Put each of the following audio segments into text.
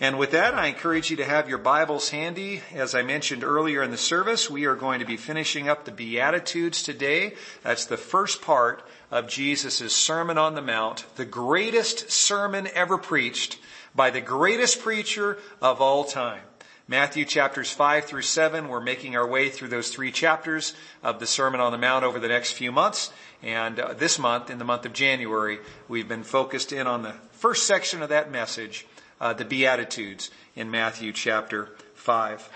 And with that, I encourage you to have your Bibles handy. As I mentioned earlier in the service, we are going to be finishing up the Beatitudes today. That's the first part of Jesus' Sermon on the Mount, the greatest sermon ever preached by the greatest preacher of all time. Matthew chapters 5 through 7. We're making our way through those three chapters of the Sermon on the Mount over the next few months. And uh, this month, in the month of January, we've been focused in on the first section of that message, uh, the Beatitudes in Matthew chapter 5.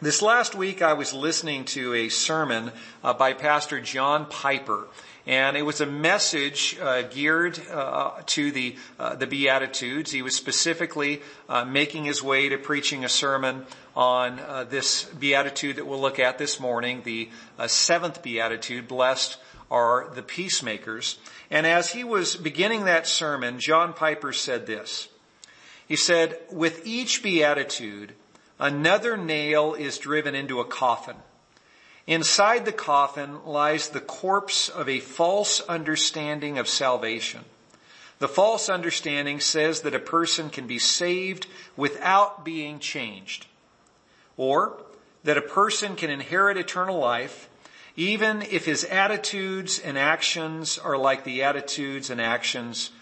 This last week I was listening to a sermon uh, by Pastor John Piper. And it was a message uh, geared uh, to the uh, the Beatitudes. He was specifically uh, making his way to preaching a sermon on uh, this Beatitude that we'll look at this morning, the uh, seventh Beatitude, blessed are the peacemakers. And as he was beginning that sermon, John Piper said this. He said, with each beatitude, another nail is driven into a coffin. Inside the coffin lies the corpse of a false understanding of salvation. The false understanding says that a person can be saved without being changed, or that a person can inherit eternal life even if his attitudes and actions are like the attitudes and actions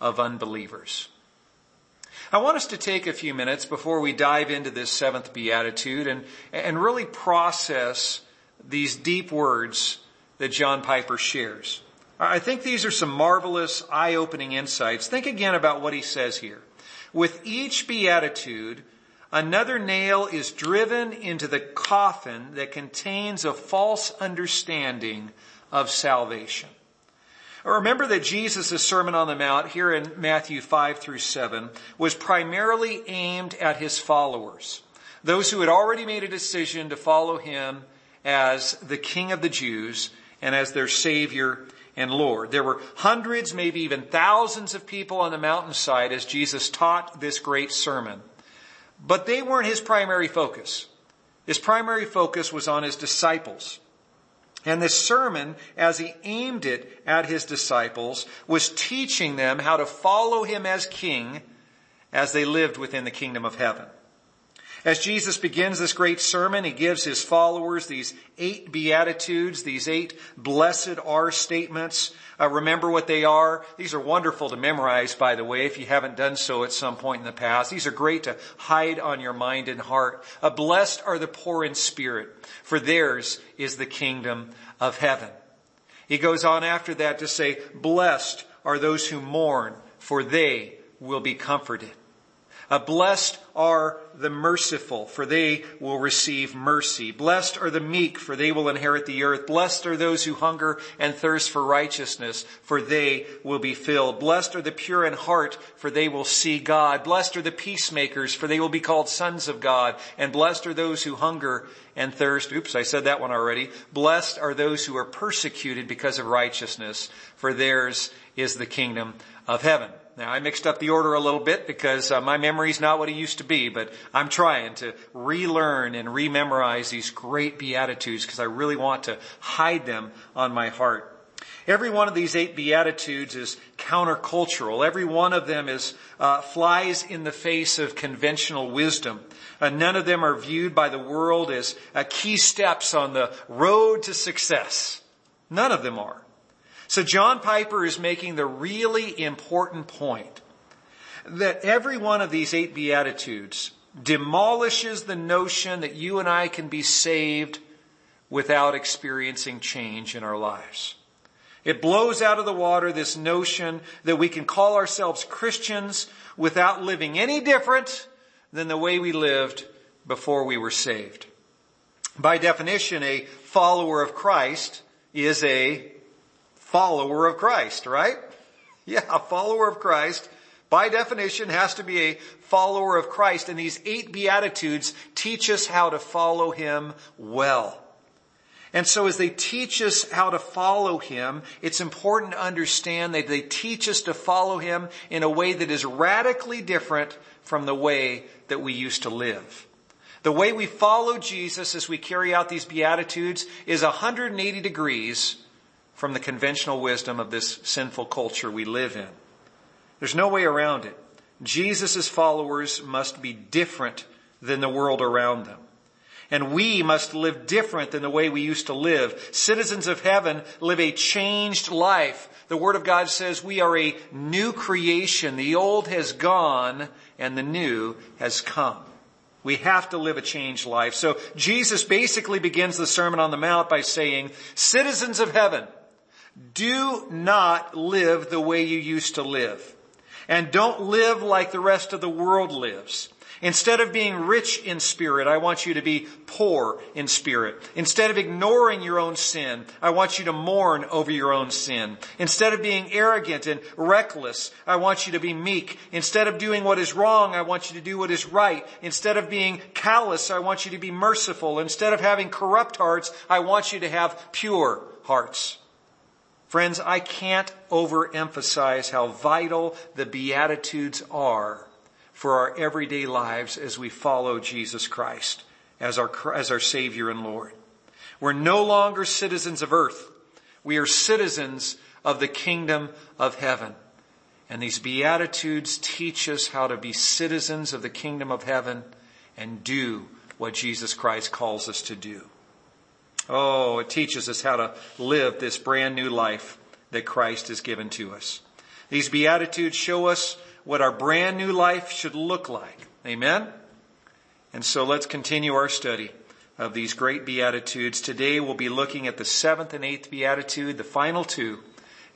of unbelievers. I want us to take a few minutes before we dive into this seventh beatitude and, and really process these deep words that John Piper shares. I think these are some marvelous, eye-opening insights. Think again about what he says here. With each beatitude, another nail is driven into the coffin that contains a false understanding of salvation. Remember that Jesus' Sermon on the Mount here in Matthew 5 through 7 was primarily aimed at his followers. Those who had already made a decision to follow him as the King of the Jews and as their Savior and Lord. There were hundreds, maybe even thousands of people on the mountainside as Jesus taught this great sermon. But they weren't his primary focus. His primary focus was on his disciples. And this sermon, as he aimed it at his disciples, was teaching them how to follow him as king as they lived within the kingdom of heaven. As Jesus begins this great sermon, he gives his followers these eight beatitudes, these eight blessed are statements. Uh, remember what they are. These are wonderful to memorize, by the way, if you haven't done so at some point in the past. These are great to hide on your mind and heart. Uh, blessed are the poor in spirit, for theirs is the kingdom of heaven. He goes on after that to say, blessed are those who mourn, for they will be comforted. Uh, blessed are the merciful, for they will receive mercy. Blessed are the meek, for they will inherit the earth. Blessed are those who hunger and thirst for righteousness, for they will be filled. Blessed are the pure in heart, for they will see God. Blessed are the peacemakers, for they will be called sons of God. And blessed are those who hunger and thirst. Oops, I said that one already. Blessed are those who are persecuted because of righteousness, for theirs is the kingdom of heaven. Now I mixed up the order a little bit because uh, my memory's not what it used to be, but I'm trying to relearn and rememorize these great beatitudes because I really want to hide them on my heart. Every one of these eight beatitudes is countercultural. Every one of them is uh, flies in the face of conventional wisdom. Uh, none of them are viewed by the world as uh, key steps on the road to success. None of them are. So John Piper is making the really important point that every one of these eight Beatitudes demolishes the notion that you and I can be saved without experiencing change in our lives. It blows out of the water this notion that we can call ourselves Christians without living any different than the way we lived before we were saved. By definition, a follower of Christ is a follower of Christ, right? Yeah, a follower of Christ by definition has to be a follower of Christ and these eight beatitudes teach us how to follow him well. And so as they teach us how to follow him, it's important to understand that they teach us to follow him in a way that is radically different from the way that we used to live. The way we follow Jesus as we carry out these beatitudes is 180 degrees from the conventional wisdom of this sinful culture we live in. There's no way around it. Jesus' followers must be different than the world around them. And we must live different than the way we used to live. Citizens of heaven live a changed life. The Word of God says we are a new creation. The old has gone and the new has come. We have to live a changed life. So Jesus basically begins the Sermon on the Mount by saying, citizens of heaven, do not live the way you used to live. And don't live like the rest of the world lives. Instead of being rich in spirit, I want you to be poor in spirit. Instead of ignoring your own sin, I want you to mourn over your own sin. Instead of being arrogant and reckless, I want you to be meek. Instead of doing what is wrong, I want you to do what is right. Instead of being callous, I want you to be merciful. Instead of having corrupt hearts, I want you to have pure hearts. Friends, I can't overemphasize how vital the Beatitudes are for our everyday lives as we follow Jesus Christ as our, as our Savior and Lord. We're no longer citizens of earth. We are citizens of the kingdom of heaven. And these Beatitudes teach us how to be citizens of the kingdom of heaven and do what Jesus Christ calls us to do. Oh, it teaches us how to live this brand new life that Christ has given to us. These Beatitudes show us what our brand new life should look like. Amen? And so let's continue our study of these great Beatitudes. Today we'll be looking at the seventh and eighth Beatitude, the final two,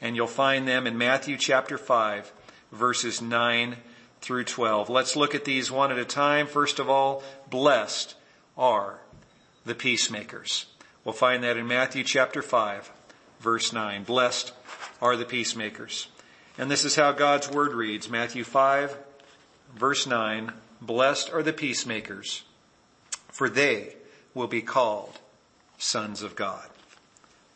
and you'll find them in Matthew chapter 5, verses 9 through 12. Let's look at these one at a time. First of all, blessed are the peacemakers. We'll find that in Matthew chapter 5, verse 9. Blessed are the peacemakers. And this is how God's word reads. Matthew 5, verse 9. Blessed are the peacemakers, for they will be called sons of God.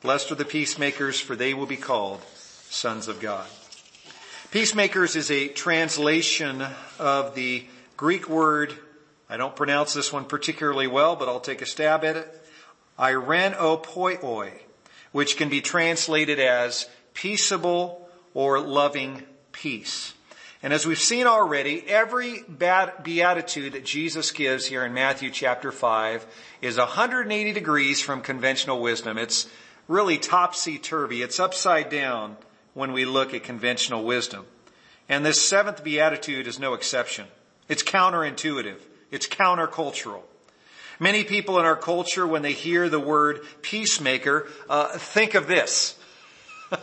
Blessed are the peacemakers, for they will be called sons of God. Peacemakers is a translation of the Greek word, I don't pronounce this one particularly well, but I'll take a stab at it. Irenopoioi, which can be translated as peaceable or loving peace. And as we've seen already, every beatitude that Jesus gives here in Matthew chapter 5 is 180 degrees from conventional wisdom. It's really topsy-turvy. It's upside down when we look at conventional wisdom. And this seventh beatitude is no exception. It's counterintuitive. It's countercultural. Many people in our culture, when they hear the word peacemaker, uh, think of this.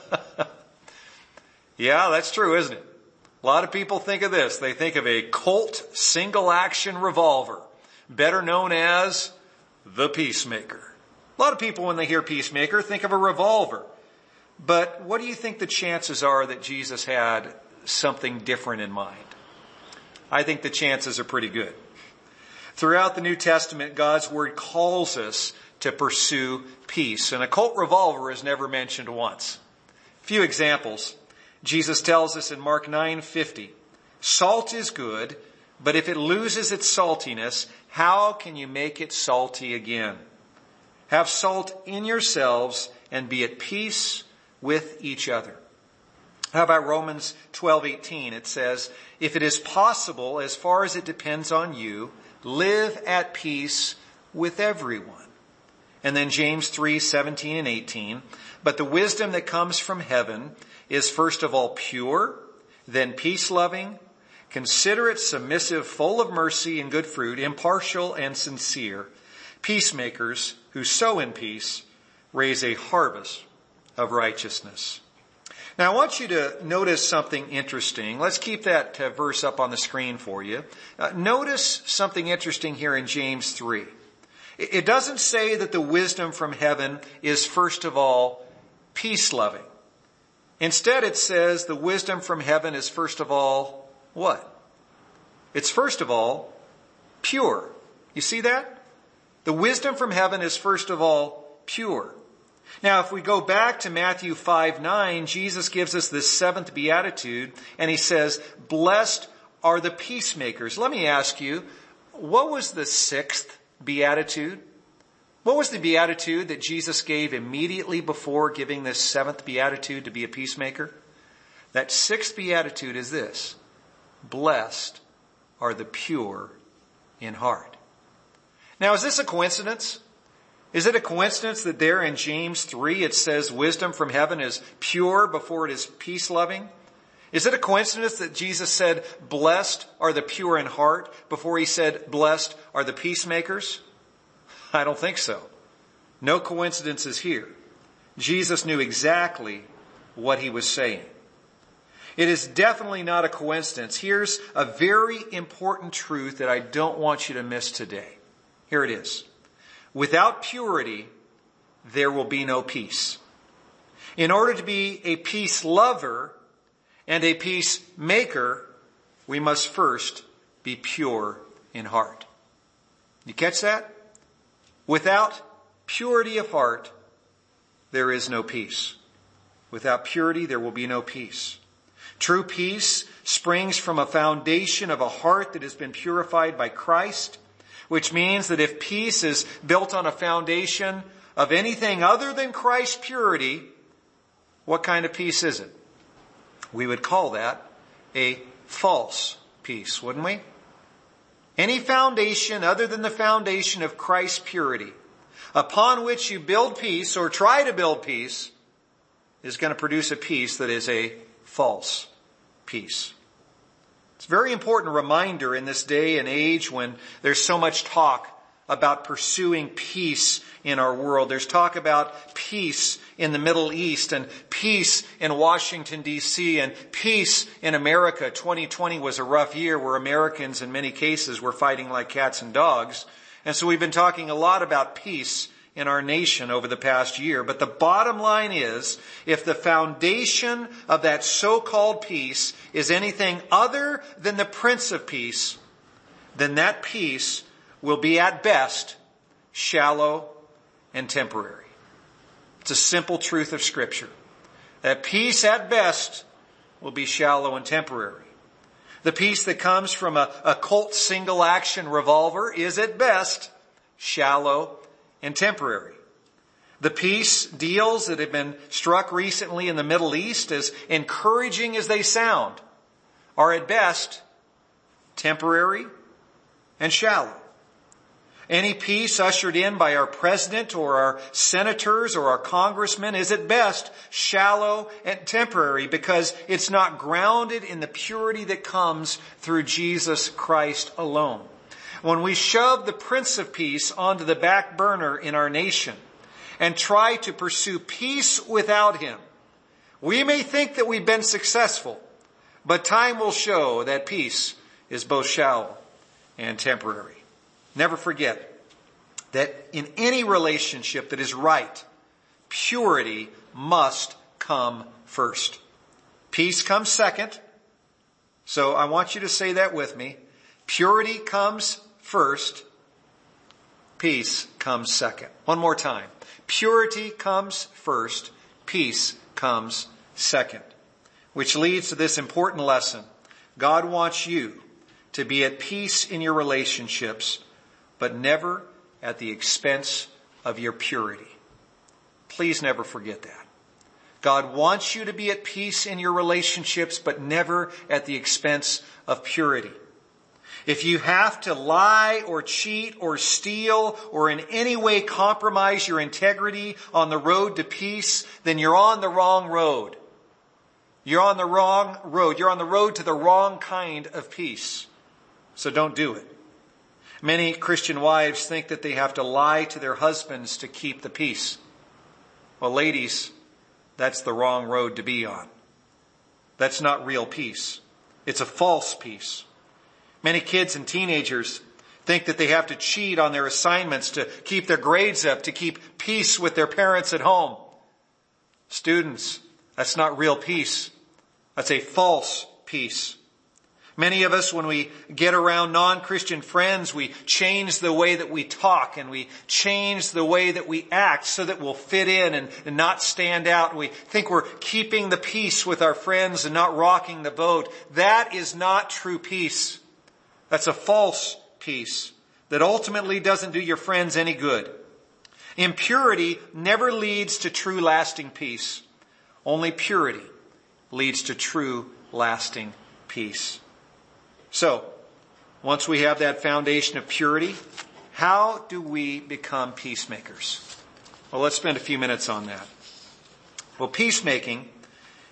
Yeah, that's true, isn't it? A lot of people think of this. They think of a Colt single action revolver, better known as the Peacemaker. A lot of people when they hear Peacemaker think of a revolver. But what do you think the chances are that Jesus had something different in mind? I think the chances are pretty good. Throughout the New Testament, God's Word calls us to pursue peace, and a Colt revolver is never mentioned once. A few examples. Jesus tells us in Mark 9:50, salt is good, but if it loses its saltiness, how can you make it salty again? Have salt in yourselves and be at peace with each other. How about Romans 12:18? It says, "If it is possible, as far as it depends on you, live at peace with everyone." And then James 3:17 and 18, "But the wisdom that comes from heaven is first of all pure, then peace loving, considerate, submissive, full of mercy and good fruit, impartial and sincere. Peacemakers who sow in peace raise a harvest of righteousness. Now I want you to notice something interesting. Let's keep that uh, verse up on the screen for you. Uh, notice something interesting here in James 3. It doesn't say that the wisdom from heaven is first of all peace loving. Instead, it says the wisdom from heaven is first of all what? It's first of all pure. You see that? The wisdom from heaven is first of all pure. Now, if we go back to Matthew 5, 9, Jesus gives us this seventh beatitude and he says, blessed are the peacemakers. Let me ask you, what was the sixth beatitude? What was the beatitude that Jesus gave immediately before giving this seventh beatitude to be a peacemaker? That sixth beatitude is this. blessed are the pure in heart. Now, is this a coincidence? Is it a coincidence that there in James 3 it says wisdom from heaven is pure before it is peace loving? Is it a coincidence that Jesus said, blessed are the pure in heart before he said, blessed are the peacemakers? I don't think so. No coincidences here. Jesus knew exactly what he was saying. It is definitely not a coincidence. Here's a very important truth that I don't want you to miss today. Here it is. Without purity, there will be no peace. In order to be a peace lover and a peace maker, we must first be pure in heart. You catch that? Without purity of heart, there is no peace. Without purity, there will be no peace. True peace springs from a foundation of a heart that has been purified by Christ, which means that if peace is built on a foundation of anything other than Christ's purity, what kind of peace is it? We would call that a false peace, wouldn't we? Any foundation other than the foundation of Christ's purity upon which you build peace or try to build peace is going to produce a peace that is a false peace. It's a very important reminder in this day and age when there's so much talk about pursuing peace in our world. There's talk about peace in the Middle East and peace in Washington DC and peace in America. 2020 was a rough year where Americans in many cases were fighting like cats and dogs. And so we've been talking a lot about peace in our nation over the past year. But the bottom line is, if the foundation of that so-called peace is anything other than the Prince of Peace, then that peace will be at best shallow and temporary. It's a simple truth of scripture. That peace at best will be shallow and temporary. The peace that comes from a, a Colt single action revolver is at best shallow and temporary. The peace deals that have been struck recently in the Middle East, as encouraging as they sound, are at best temporary and shallow. Any peace ushered in by our president or our senators or our congressmen is at best shallow and temporary because it's not grounded in the purity that comes through Jesus Christ alone. When we shove the Prince of Peace onto the back burner in our nation and try to pursue peace without him, we may think that we've been successful, but time will show that peace is both shallow and temporary. Never forget that in any relationship that is right, purity must come first. Peace comes second. So I want you to say that with me. Purity comes first. Peace comes second. One more time. Purity comes first. Peace comes second. Which leads to this important lesson. God wants you to be at peace in your relationships, but never at the expense of your purity. Please never forget that. God wants you to be at peace in your relationships, but never at the expense of purity. If you have to lie or cheat or steal or in any way compromise your integrity on the road to peace, then you're on the wrong road. You're on the wrong road. You're on the road to the wrong kind of peace. So don't do it. Many Christian wives think that they have to lie to their husbands to keep the peace. Well, ladies, that's the wrong road to be on. That's not real peace. It's a false peace. Many kids and teenagers think that they have to cheat on their assignments to keep their grades up, to keep peace with their parents at home. Students, that's not real peace. That's a false peace. Many of us, when we get around non-Christian friends, we change the way that we talk and we change the way that we act so that we'll fit in and, and, not stand out. We think we're keeping the peace with our friends and not rocking the boat. That is not true peace. That's a false peace that ultimately doesn't do your friends any good. Impurity never leads to true lasting peace. Only purity leads to true lasting peace. So, once we have that foundation of purity, how do we become peacemakers? Well, let's spend a few minutes on that. Well, peacemaking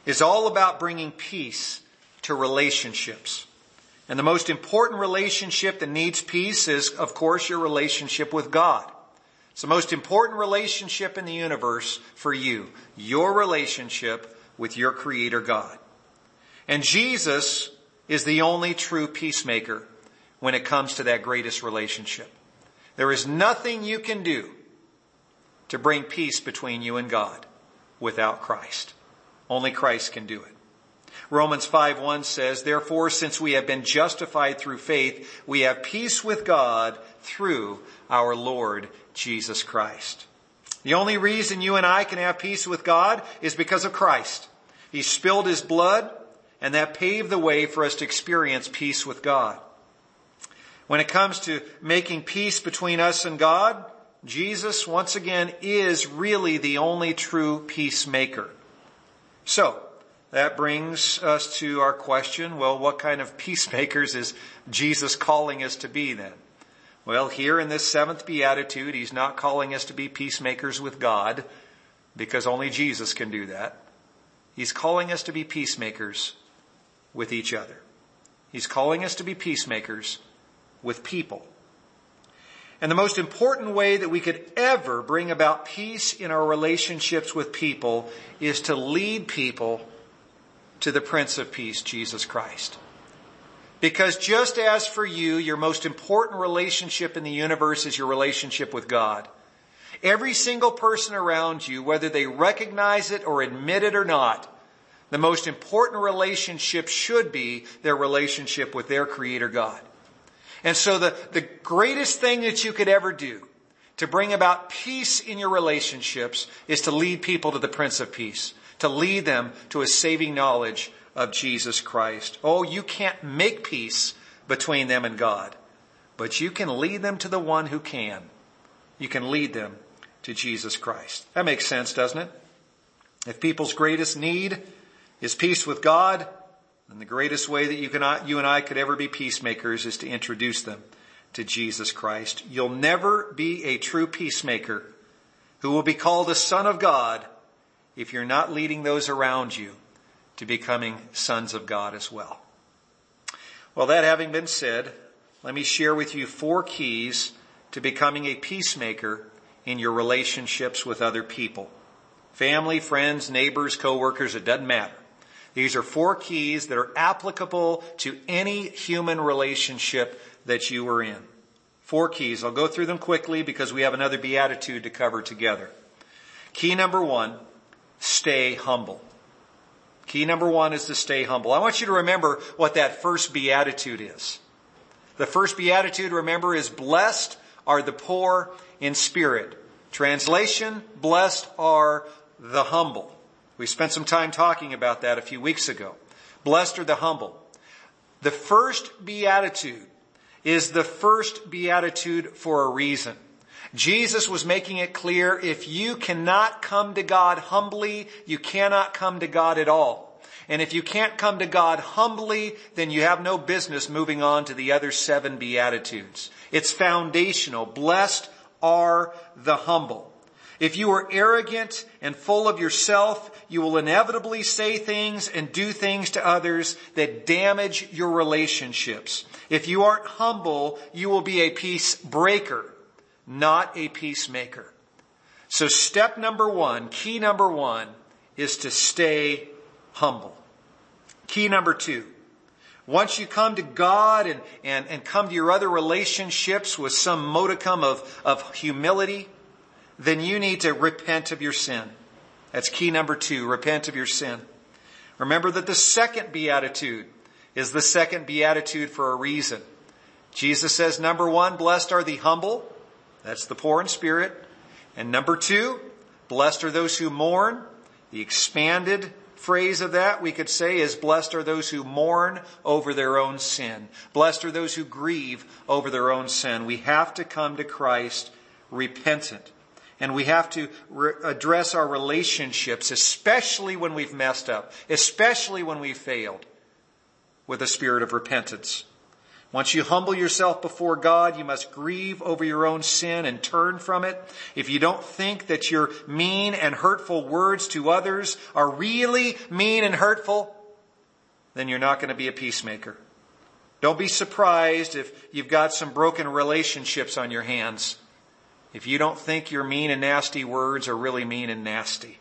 is all about bringing peace to relationships. And the most important relationship that needs peace is, of course, your relationship with God. It's the most important relationship in the universe for you. Your relationship with your Creator God. And Jesus is the only true peacemaker when it comes to that greatest relationship. There is nothing you can do to bring peace between you and God without Christ. Only Christ can do it. Romans 5:1 says, "Therefore since we have been justified through faith, we have peace with God through our Lord Jesus Christ." The only reason you and I can have peace with God is because of Christ. He spilled his blood and that paved the way for us to experience peace with God. When it comes to making peace between us and God, Jesus once again is really the only true peacemaker. So, that brings us to our question, well, what kind of peacemakers is Jesus calling us to be then? Well, here in this seventh beatitude, he's not calling us to be peacemakers with God, because only Jesus can do that. He's calling us to be peacemakers with each other. He's calling us to be peacemakers with people. And the most important way that we could ever bring about peace in our relationships with people is to lead people to the Prince of Peace, Jesus Christ. Because just as for you, your most important relationship in the universe is your relationship with God. Every single person around you, whether they recognize it or admit it or not, the most important relationship should be their relationship with their Creator God. And so the, the greatest thing that you could ever do to bring about peace in your relationships is to lead people to the Prince of Peace to lead them to a saving knowledge of Jesus Christ. Oh, you can't make peace between them and God, but you can lead them to the one who can. You can lead them to Jesus Christ. That makes sense, doesn't it? If people's greatest need is peace with God, then the greatest way that you, can, you and I could ever be peacemakers is to introduce them to Jesus Christ. You'll never be a true peacemaker who will be called a son of God if you're not leading those around you to becoming sons of God as well. Well, that having been said, let me share with you four keys to becoming a peacemaker in your relationships with other people. Family, friends, neighbors, coworkers, it doesn't matter. These are four keys that are applicable to any human relationship that you are in. Four keys. I'll go through them quickly because we have another beatitude to cover together. Key number one, stay humble. Key number one is to stay humble. I want you to remember what that first beatitude is. The first beatitude, remember, is blessed are the poor in spirit. Translation, blessed are the humble. We spent some time talking about that a few weeks ago. Blessed are the humble. The first beatitude is the first beatitude for a reason. Jesus was making it clear if you cannot come to God humbly, you cannot come to God at all. And if you can't come to God humbly, then you have no business moving on to the other seven Beatitudes. It's foundational. Blessed are the humble. If you are arrogant and full of yourself, you will inevitably say things and do things to others that damage your relationships. If you aren't humble, you will be a peace breaker not a peacemaker. So step number one, key number one, is to stay humble. Key number two, once you come to God and, and, and come to your other relationships with some modicum of, of humility, then you need to repent of your sin. That's key number two, repent of your sin. Remember that the second beatitude is the second beatitude for a reason. Jesus says, number one, blessed are the humble. That's the poor in spirit. And number two, blessed are those who mourn. The expanded phrase of that we could say is blessed are those who mourn over their own sin. Blessed are those who grieve over their own sin. We have to come to Christ repentant. And we have to re- address our relationships, especially when we've messed up, especially when we've failed, with a spirit of repentance. Once you humble yourself before God, you must grieve over your own sin and turn from it. If you don't think that your mean and hurtful words to others are really mean and hurtful, then you're not going to be a peacemaker. Don't be surprised if you've got some broken relationships on your hands. If you don't think your mean and nasty words are really mean and nasty.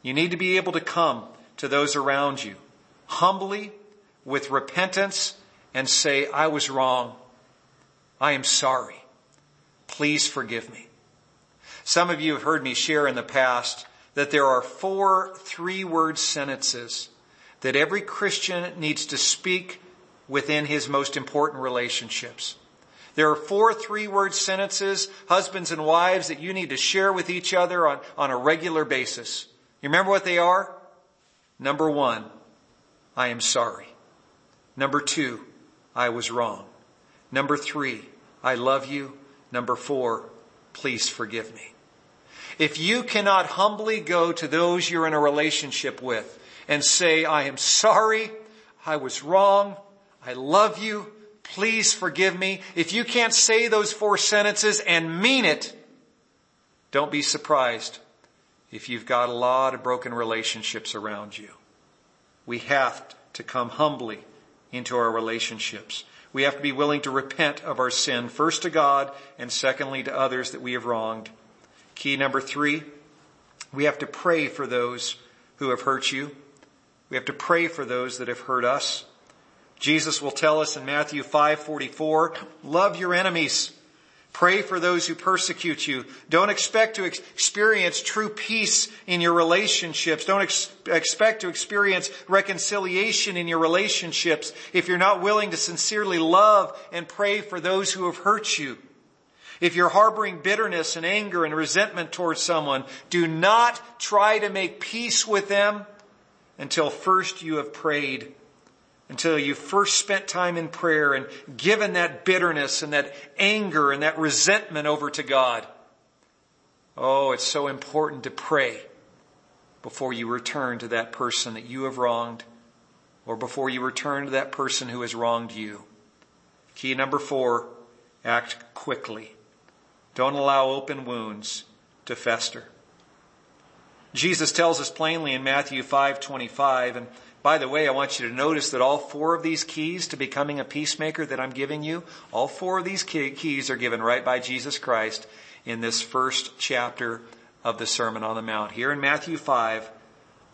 You need to be able to come to those around you humbly with repentance and say, I was wrong. I am sorry. Please forgive me. Some of you have heard me share in the past that there are four three word sentences that every Christian needs to speak within his most important relationships. There are four three word sentences, husbands and wives, that you need to share with each other on, on a regular basis. You remember what they are? Number one, I am sorry. Number two, I was wrong. Number three, I love you. Number four, please forgive me. If you cannot humbly go to those you're in a relationship with and say, I am sorry, I was wrong, I love you, please forgive me. If you can't say those four sentences and mean it, don't be surprised if you've got a lot of broken relationships around you. We have to come humbly into our relationships. We have to be willing to repent of our sin, first to God and secondly to others that we have wronged. Key number three, we have to pray for those who have hurt you. We have to pray for those that have hurt us. Jesus will tell us in Matthew 5:44, love your enemies. Pray for those who persecute you. Don't expect to ex- experience true peace in your relationships. Don't ex- expect to experience reconciliation in your relationships if you're not willing to sincerely love and pray for those who have hurt you. If you're harboring bitterness and anger and resentment towards someone, do not try to make peace with them until first you have prayed until you first spent time in prayer and given that bitterness and that anger and that resentment over to God. Oh, it's so important to pray before you return to that person that you have wronged or before you return to that person who has wronged you. Key number four, act quickly. Don't allow open wounds to fester. Jesus tells us plainly in Matthew 5:25 and by the way, I want you to notice that all four of these keys to becoming a peacemaker that I'm giving you, all four of these keys are given right by Jesus Christ in this first chapter of the Sermon on the Mount. Here in Matthew 5,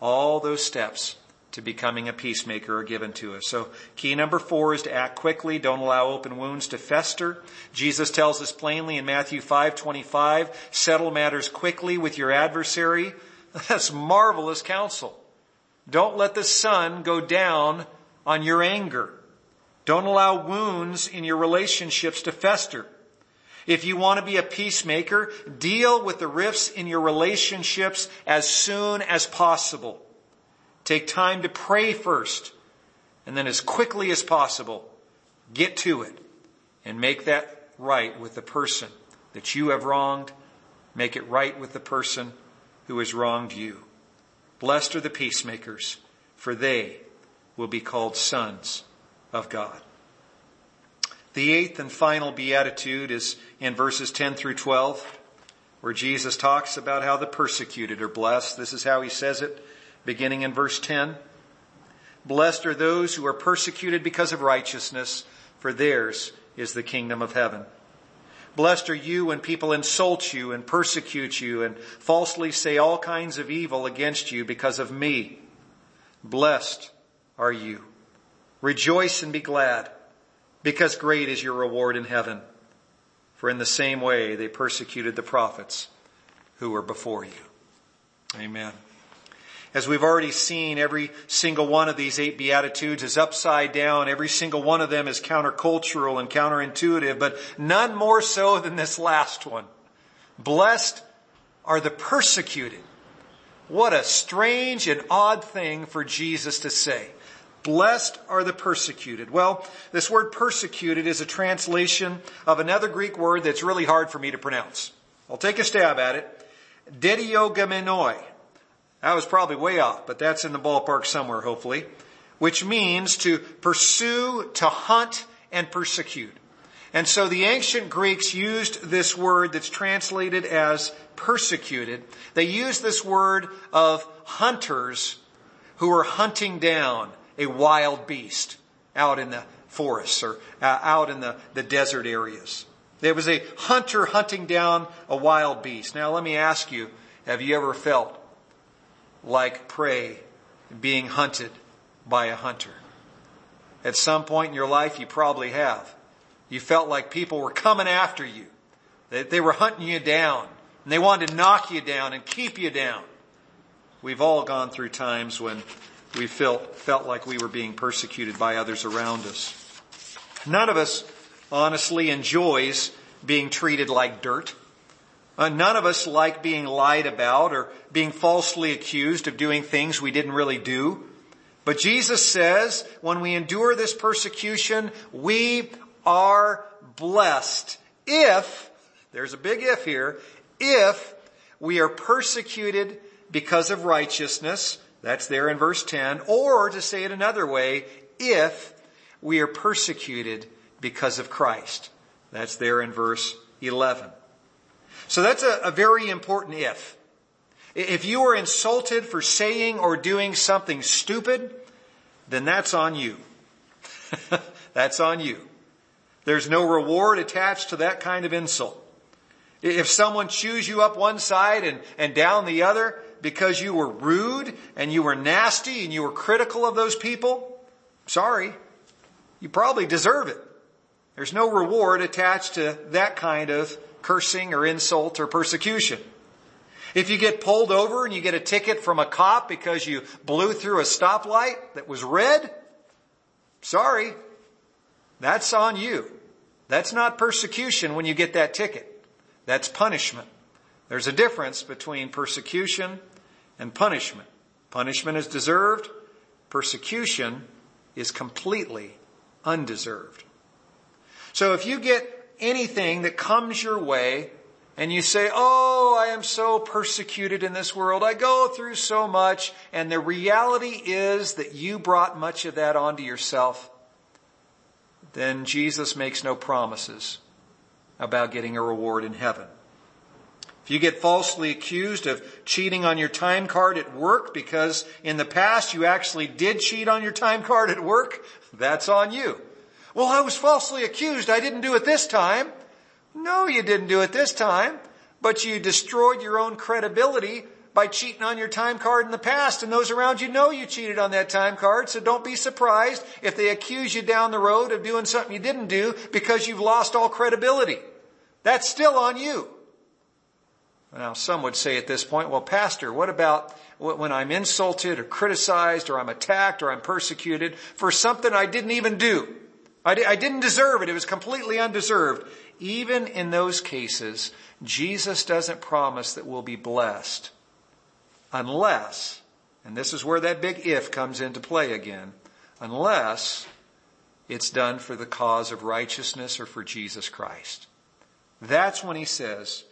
all those steps to becoming a peacemaker are given to us. So key number four is to act quickly. Don't allow open wounds to fester. Jesus tells us plainly in Matthew 5:25, settle matters quickly with your adversary. That's marvelous counsel. Don't let the sun go down on your anger. Don't allow wounds in your relationships to fester. If you want to be a peacemaker, deal with the rifts in your relationships as soon as possible. Take time to pray first, and then as quickly as possible, get to it and make that right with the person that you have wronged. Make it right with the person who has wronged you. Blessed are the peacemakers, for they will be called sons of God. The eighth and final beatitude is in verses 10 through 12, where Jesus talks about how the persecuted are blessed. This is how he says it, beginning in verse 10. Blessed are those who are persecuted because of righteousness, for theirs is the kingdom of heaven. Blessed are you when people insult you and persecute you and falsely say all kinds of evil against you because of me. Blessed are you. Rejoice and be glad because great is your reward in heaven. For in the same way they persecuted the prophets who were before you. Amen. As we've already seen, every single one of these eight Beatitudes is upside down. Every single one of them is countercultural and counterintuitive, but none more so than this last one. Blessed are the persecuted. What a strange and odd thing for Jesus to say. Blessed are the persecuted. Well, this word persecuted is a translation of another Greek word that's really hard for me to pronounce. I'll take a stab at it. Dediogamenoi. That was probably way off, but that's in the ballpark somewhere, hopefully. Which means to pursue, to hunt, and persecute. And so the ancient Greeks used this word that's translated as persecuted. They used this word of hunters who were hunting down a wild beast out in the forests or uh, out in the, the desert areas. There was a hunter hunting down a wild beast. Now let me ask you, have you ever felt like prey being hunted by a hunter? At some point in your life, you probably have. You felt like people were coming after you. That they were hunting you down. And they wanted to knock you down and keep you down. We've all gone through times when we felt, felt like we were being persecuted by others around us. None of us honestly enjoys being treated like dirt. Uh, none of us like being lied about or being falsely accused of doing things we didn't really do. But Jesus says when we endure this persecution, we are blessed if, there's a big if here, if we are persecuted because of righteousness, that's there in verse 10, or to say it another way, if we are persecuted because of Christ. That's there in verse 11. So that's a, a very important if. If you are insulted for saying or doing something stupid, then that's on you. that's on you. There's no reward attached to that kind of insult. If someone chews you up one side and, and down the other because you were rude and you were nasty and you were critical of those people, sorry, you probably deserve it. There's no reward attached to that kind of cursing or insult or persecution. If you get pulled over and you get a ticket from a cop because you blew through a stoplight that was red, sorry, that's on you. That's not persecution when you get that ticket. That's punishment. There's a difference between persecution and punishment. Punishment is deserved. Persecution is completely undeserved. So if you get anything that comes your way and you say, Oh, I am so persecuted in this world. I go through so much. And the reality is that you brought much of that onto yourself. Then Jesus makes no promises about getting a reward in heaven. If you get falsely accused of cheating on your time card at work because in the past you actually did cheat on your time card at work, that's on you. Well, I was falsely accused. I didn't do it this time. No, you didn't do it this time, but you destroyed your own credibility by cheating on your time card in the past and those around you know you cheated on that time card. So don't be surprised if they accuse you down the road of doing something you didn't do because you've lost all credibility. That's still on you. Now some would say at this point, well pastor, what about when I'm insulted or criticized or I'm attacked or I'm persecuted for something I didn't even do? I, I didn't deserve it. It was completely undeserved. Even in those cases, Jesus doesn't promise that we'll be blessed unless, and this is where that big if comes into play again, unless it's done for the cause of righteousness or for Jesus Christ. That's when he says,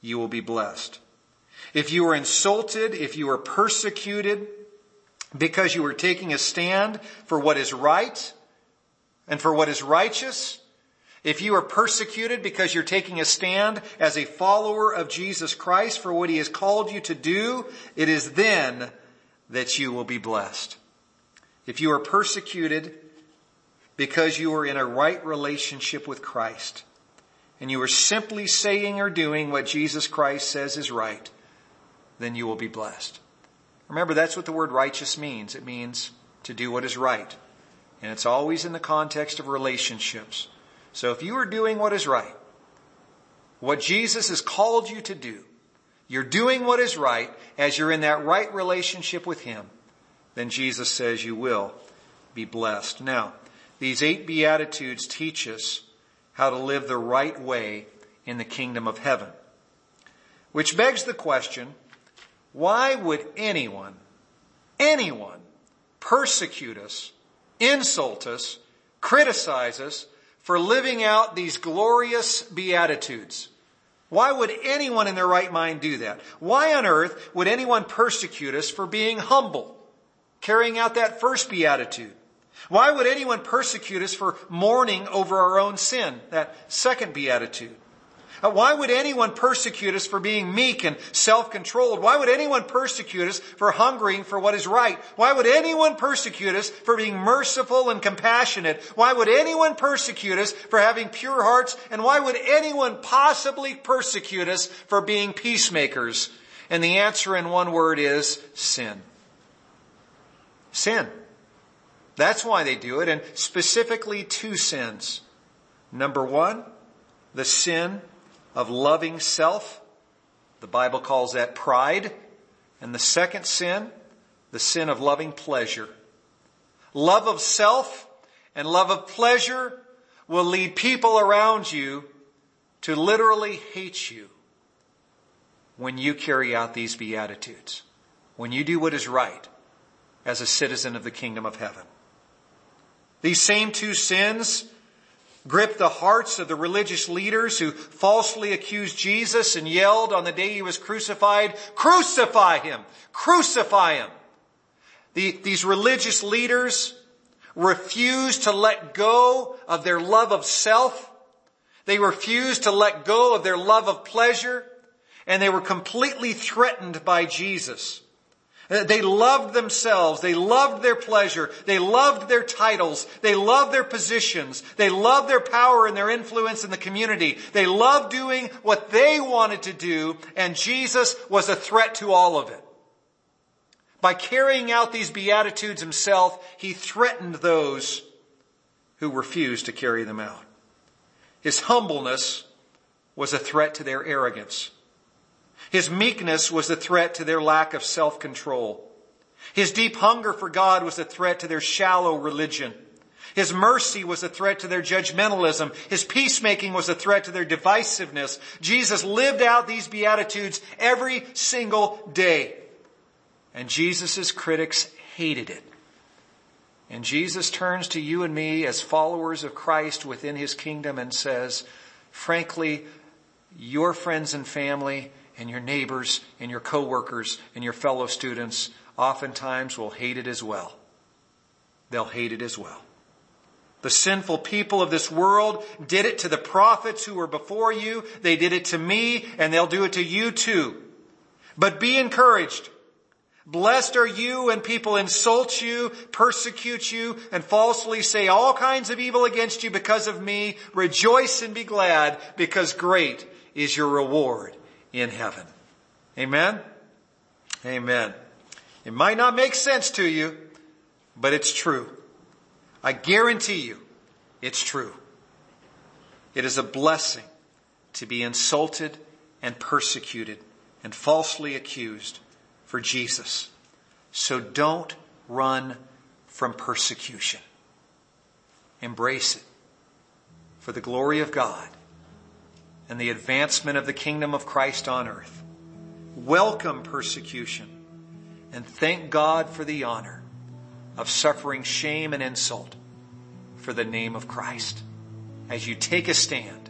you will be blessed. If you are insulted, if you are persecuted because you are taking a stand for what is right, and for what is righteous, if you are persecuted because you're taking a stand as a follower of Jesus Christ for what he has called you to do, it is then that you will be blessed. If you are persecuted because you are in a right relationship with Christ and you are simply saying or doing what Jesus Christ says is right, then you will be blessed. Remember, that's what the word righteous means. It means to do what is right. And it's always in the context of relationships. So if you are doing what is right, what Jesus has called you to do, you're doing what is right as you're in that right relationship with Him, then Jesus says you will be blessed. Now, these eight Beatitudes teach us how to live the right way in the kingdom of heaven. Which begs the question, why would anyone, anyone persecute us insult us, criticize us for living out these glorious beatitudes. Why would anyone in their right mind do that? Why on earth would anyone persecute us for being humble, carrying out that first beatitude? Why would anyone persecute us for mourning over our own sin? That second beatitude. Why would anyone persecute us for being meek and self-controlled? Why would anyone persecute us for hungering for what is right? Why would anyone persecute us for being merciful and compassionate? Why would anyone persecute us for having pure hearts? And why would anyone possibly persecute us for being peacemakers? And the answer in one word is sin. Sin. That's why they do it, and specifically two sins. Number one, the sin of loving self. The Bible calls that pride. And the second sin, the sin of loving pleasure. Love of self and love of pleasure will lead people around you to literally hate you when you carry out these beatitudes, when you do what is right as a citizen of the kingdom of heaven. These same two sins gripped the hearts of the religious leaders who falsely accused Jesus and yelled on the day he was crucified, crucify him, crucify him. The, these religious leaders refused to let go of their love of self. They refused to let go of their love of pleasure and they were completely threatened by Jesus. Uh, they loved themselves. They loved their pleasure. They loved their titles. They loved their positions. They loved their power and their influence in the community. They loved doing what they wanted to do, and Jesus was a threat to all of it. By carrying out these Beatitudes himself, he threatened those who refused to carry them out. His humbleness was a threat to their arrogance. His meekness was a threat to their lack of self-control. His deep hunger for God was a threat to their shallow religion. His mercy was a threat to their judgmentalism. His peacemaking was a threat to their divisiveness. Jesus lived out these beatitudes every single day. And Jesus' critics hated it. And Jesus turns to you and me as followers of Christ within his kingdom and says, frankly, your friends and family and your neighbors and your coworkers and your fellow students oftentimes will hate it as well. They'll hate it as well. The sinful people of this world did it to the prophets who were before you. They did it to me and they'll do it to you too. But be encouraged. Blessed are you when people insult you, persecute you, and falsely say all kinds of evil against you because of me. Rejoice and be glad because great is your reward in heaven. Amen? Amen. It might not make sense to you, but it's true. I guarantee you, it's true. It is a blessing to be insulted and persecuted and falsely accused for Jesus. So don't run from persecution. Embrace it for the glory of God and the advancement of the kingdom of Christ on earth. Welcome persecution and thank God for the honor of suffering shame and insult for the name of Christ as you take a stand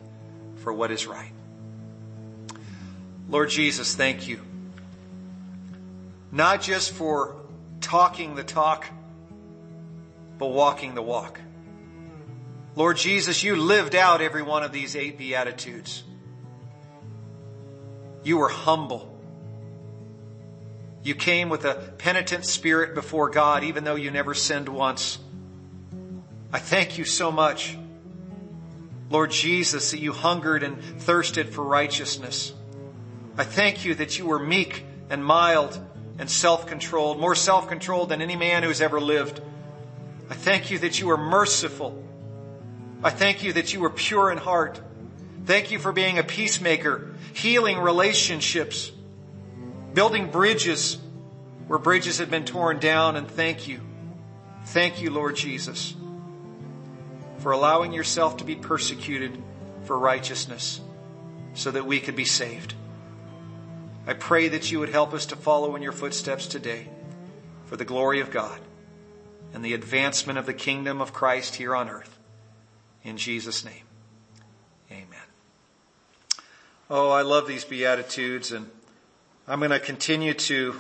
for what is right. Lord Jesus, thank you. Not just for talking the talk, but walking the walk. Lord Jesus, you lived out every one of these eight Beatitudes. You were humble. You came with a penitent spirit before God, even though you never sinned once. I thank you so much, Lord Jesus, that you hungered and thirsted for righteousness. I thank you that you were meek and mild and self-controlled, more self-controlled than any man who's ever lived. I thank you that you were merciful. I thank you that you were pure in heart. Thank you for being a peacemaker, healing relationships, building bridges where bridges have been torn down. And thank you. Thank you, Lord Jesus, for allowing yourself to be persecuted for righteousness so that we could be saved. I pray that you would help us to follow in your footsteps today for the glory of God and the advancement of the kingdom of Christ here on earth. In Jesus' name. Oh, I love these Beatitudes, and I'm going to continue to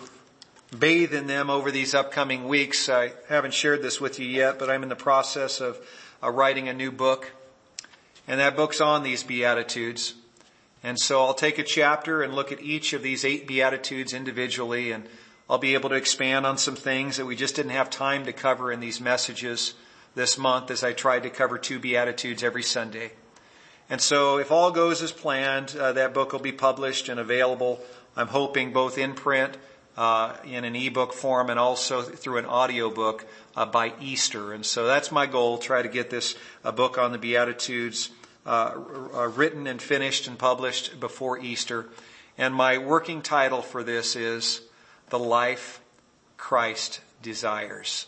bathe in them over these upcoming weeks. I haven't shared this with you yet, but I'm in the process of uh, writing a new book. And that book's on these Beatitudes. And so I'll take a chapter and look at each of these eight Beatitudes individually and I'll be able to expand on some things that we just didn't have time to cover in these messages this month as I tried to cover two Beatitudes every Sunday. And so if all goes as planned, uh, that book will be published and available. I'm hoping both in print, uh, in an ebook form and also through an audio book uh, by Easter. And so that's my goal, try to get this uh, book on the Beatitudes uh, uh, written and finished and published before Easter. And my working title for this is The Life Christ Desires.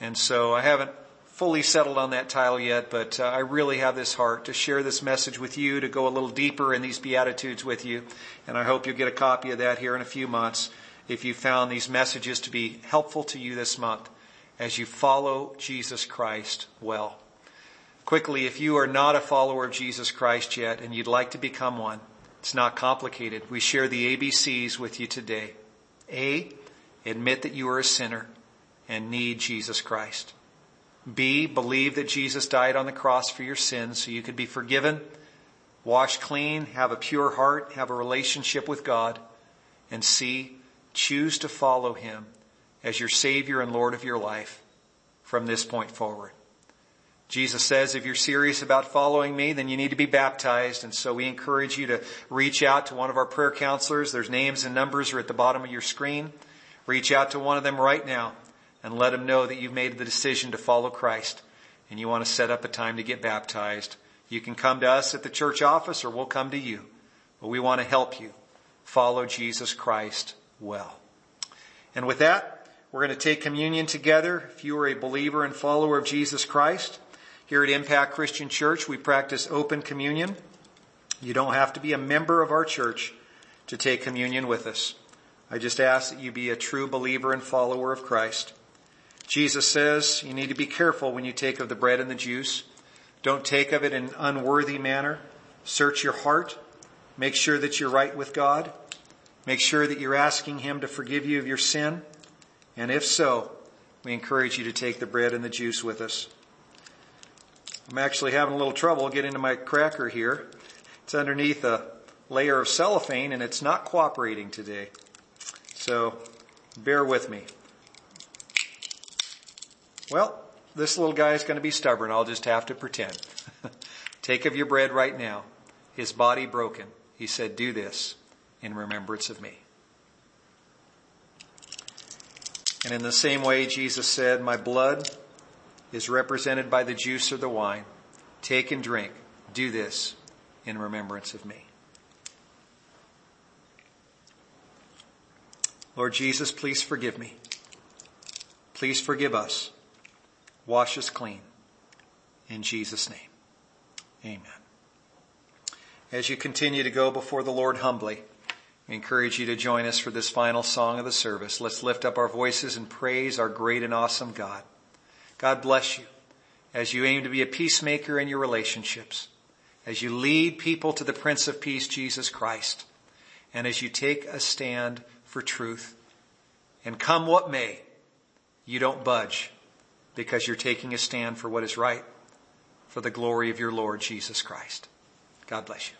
And so I haven't fully settled on that title yet, but uh, I really have this heart to share this message with you, to go a little deeper in these Beatitudes with you. And I hope you'll get a copy of that here in a few months if you found these messages to be helpful to you this month as you follow Jesus Christ well. Quickly, if you are not a follower of Jesus Christ yet and you'd like to become one, it's not complicated. We share the ABCs with you today. A, admit that you are a sinner and need Jesus Christ. B, believe that Jesus died on the cross for your sins so you could be forgiven, washed clean, have a pure heart, have a relationship with God. And C, choose to follow Him as your Savior and Lord of your life from this point forward. Jesus says if you're serious about following me, then you need to be baptized. And so we encourage you to reach out to one of our prayer counselors. There's names and numbers are at the bottom of your screen. Reach out to one of them right now and let them know that you've made the decision to follow Christ and you want to set up a time to get baptized. You can come to us at the church office or we'll come to you. But we want to help you follow Jesus Christ well. And with that, we're going to take communion together. If you are a believer and follower of Jesus Christ, here at Impact Christian Church, we practice open communion. You don't have to be a member of our church to take communion with us. I just ask that you be a true believer and follower of Christ. Jesus says you need to be careful when you take of the bread and the juice. Don't take of it in an unworthy manner. Search your heart. Make sure that you're right with God. Make sure that you're asking Him to forgive you of your sin. And if so, we encourage you to take the bread and the juice with us. I'm actually having a little trouble getting to my cracker here. It's underneath a layer of cellophane and it's not cooperating today. So bear with me. Well, this little guy is going to be stubborn. I'll just have to pretend. Take of your bread right now. His body broken. He said, do this in remembrance of me. And in the same way, Jesus said, my blood is represented by the juice or the wine. Take and drink. Do this in remembrance of me. Lord Jesus, please forgive me. Please forgive us. Wash us clean. In Jesus' name. Amen. As you continue to go before the Lord humbly, we encourage you to join us for this final song of the service. Let's lift up our voices and praise our great and awesome God. God bless you as you aim to be a peacemaker in your relationships, as you lead people to the Prince of Peace, Jesus Christ, and as you take a stand for truth. And come what may, you don't budge because you're taking a stand for what is right for the glory of your Lord Jesus Christ. God bless you.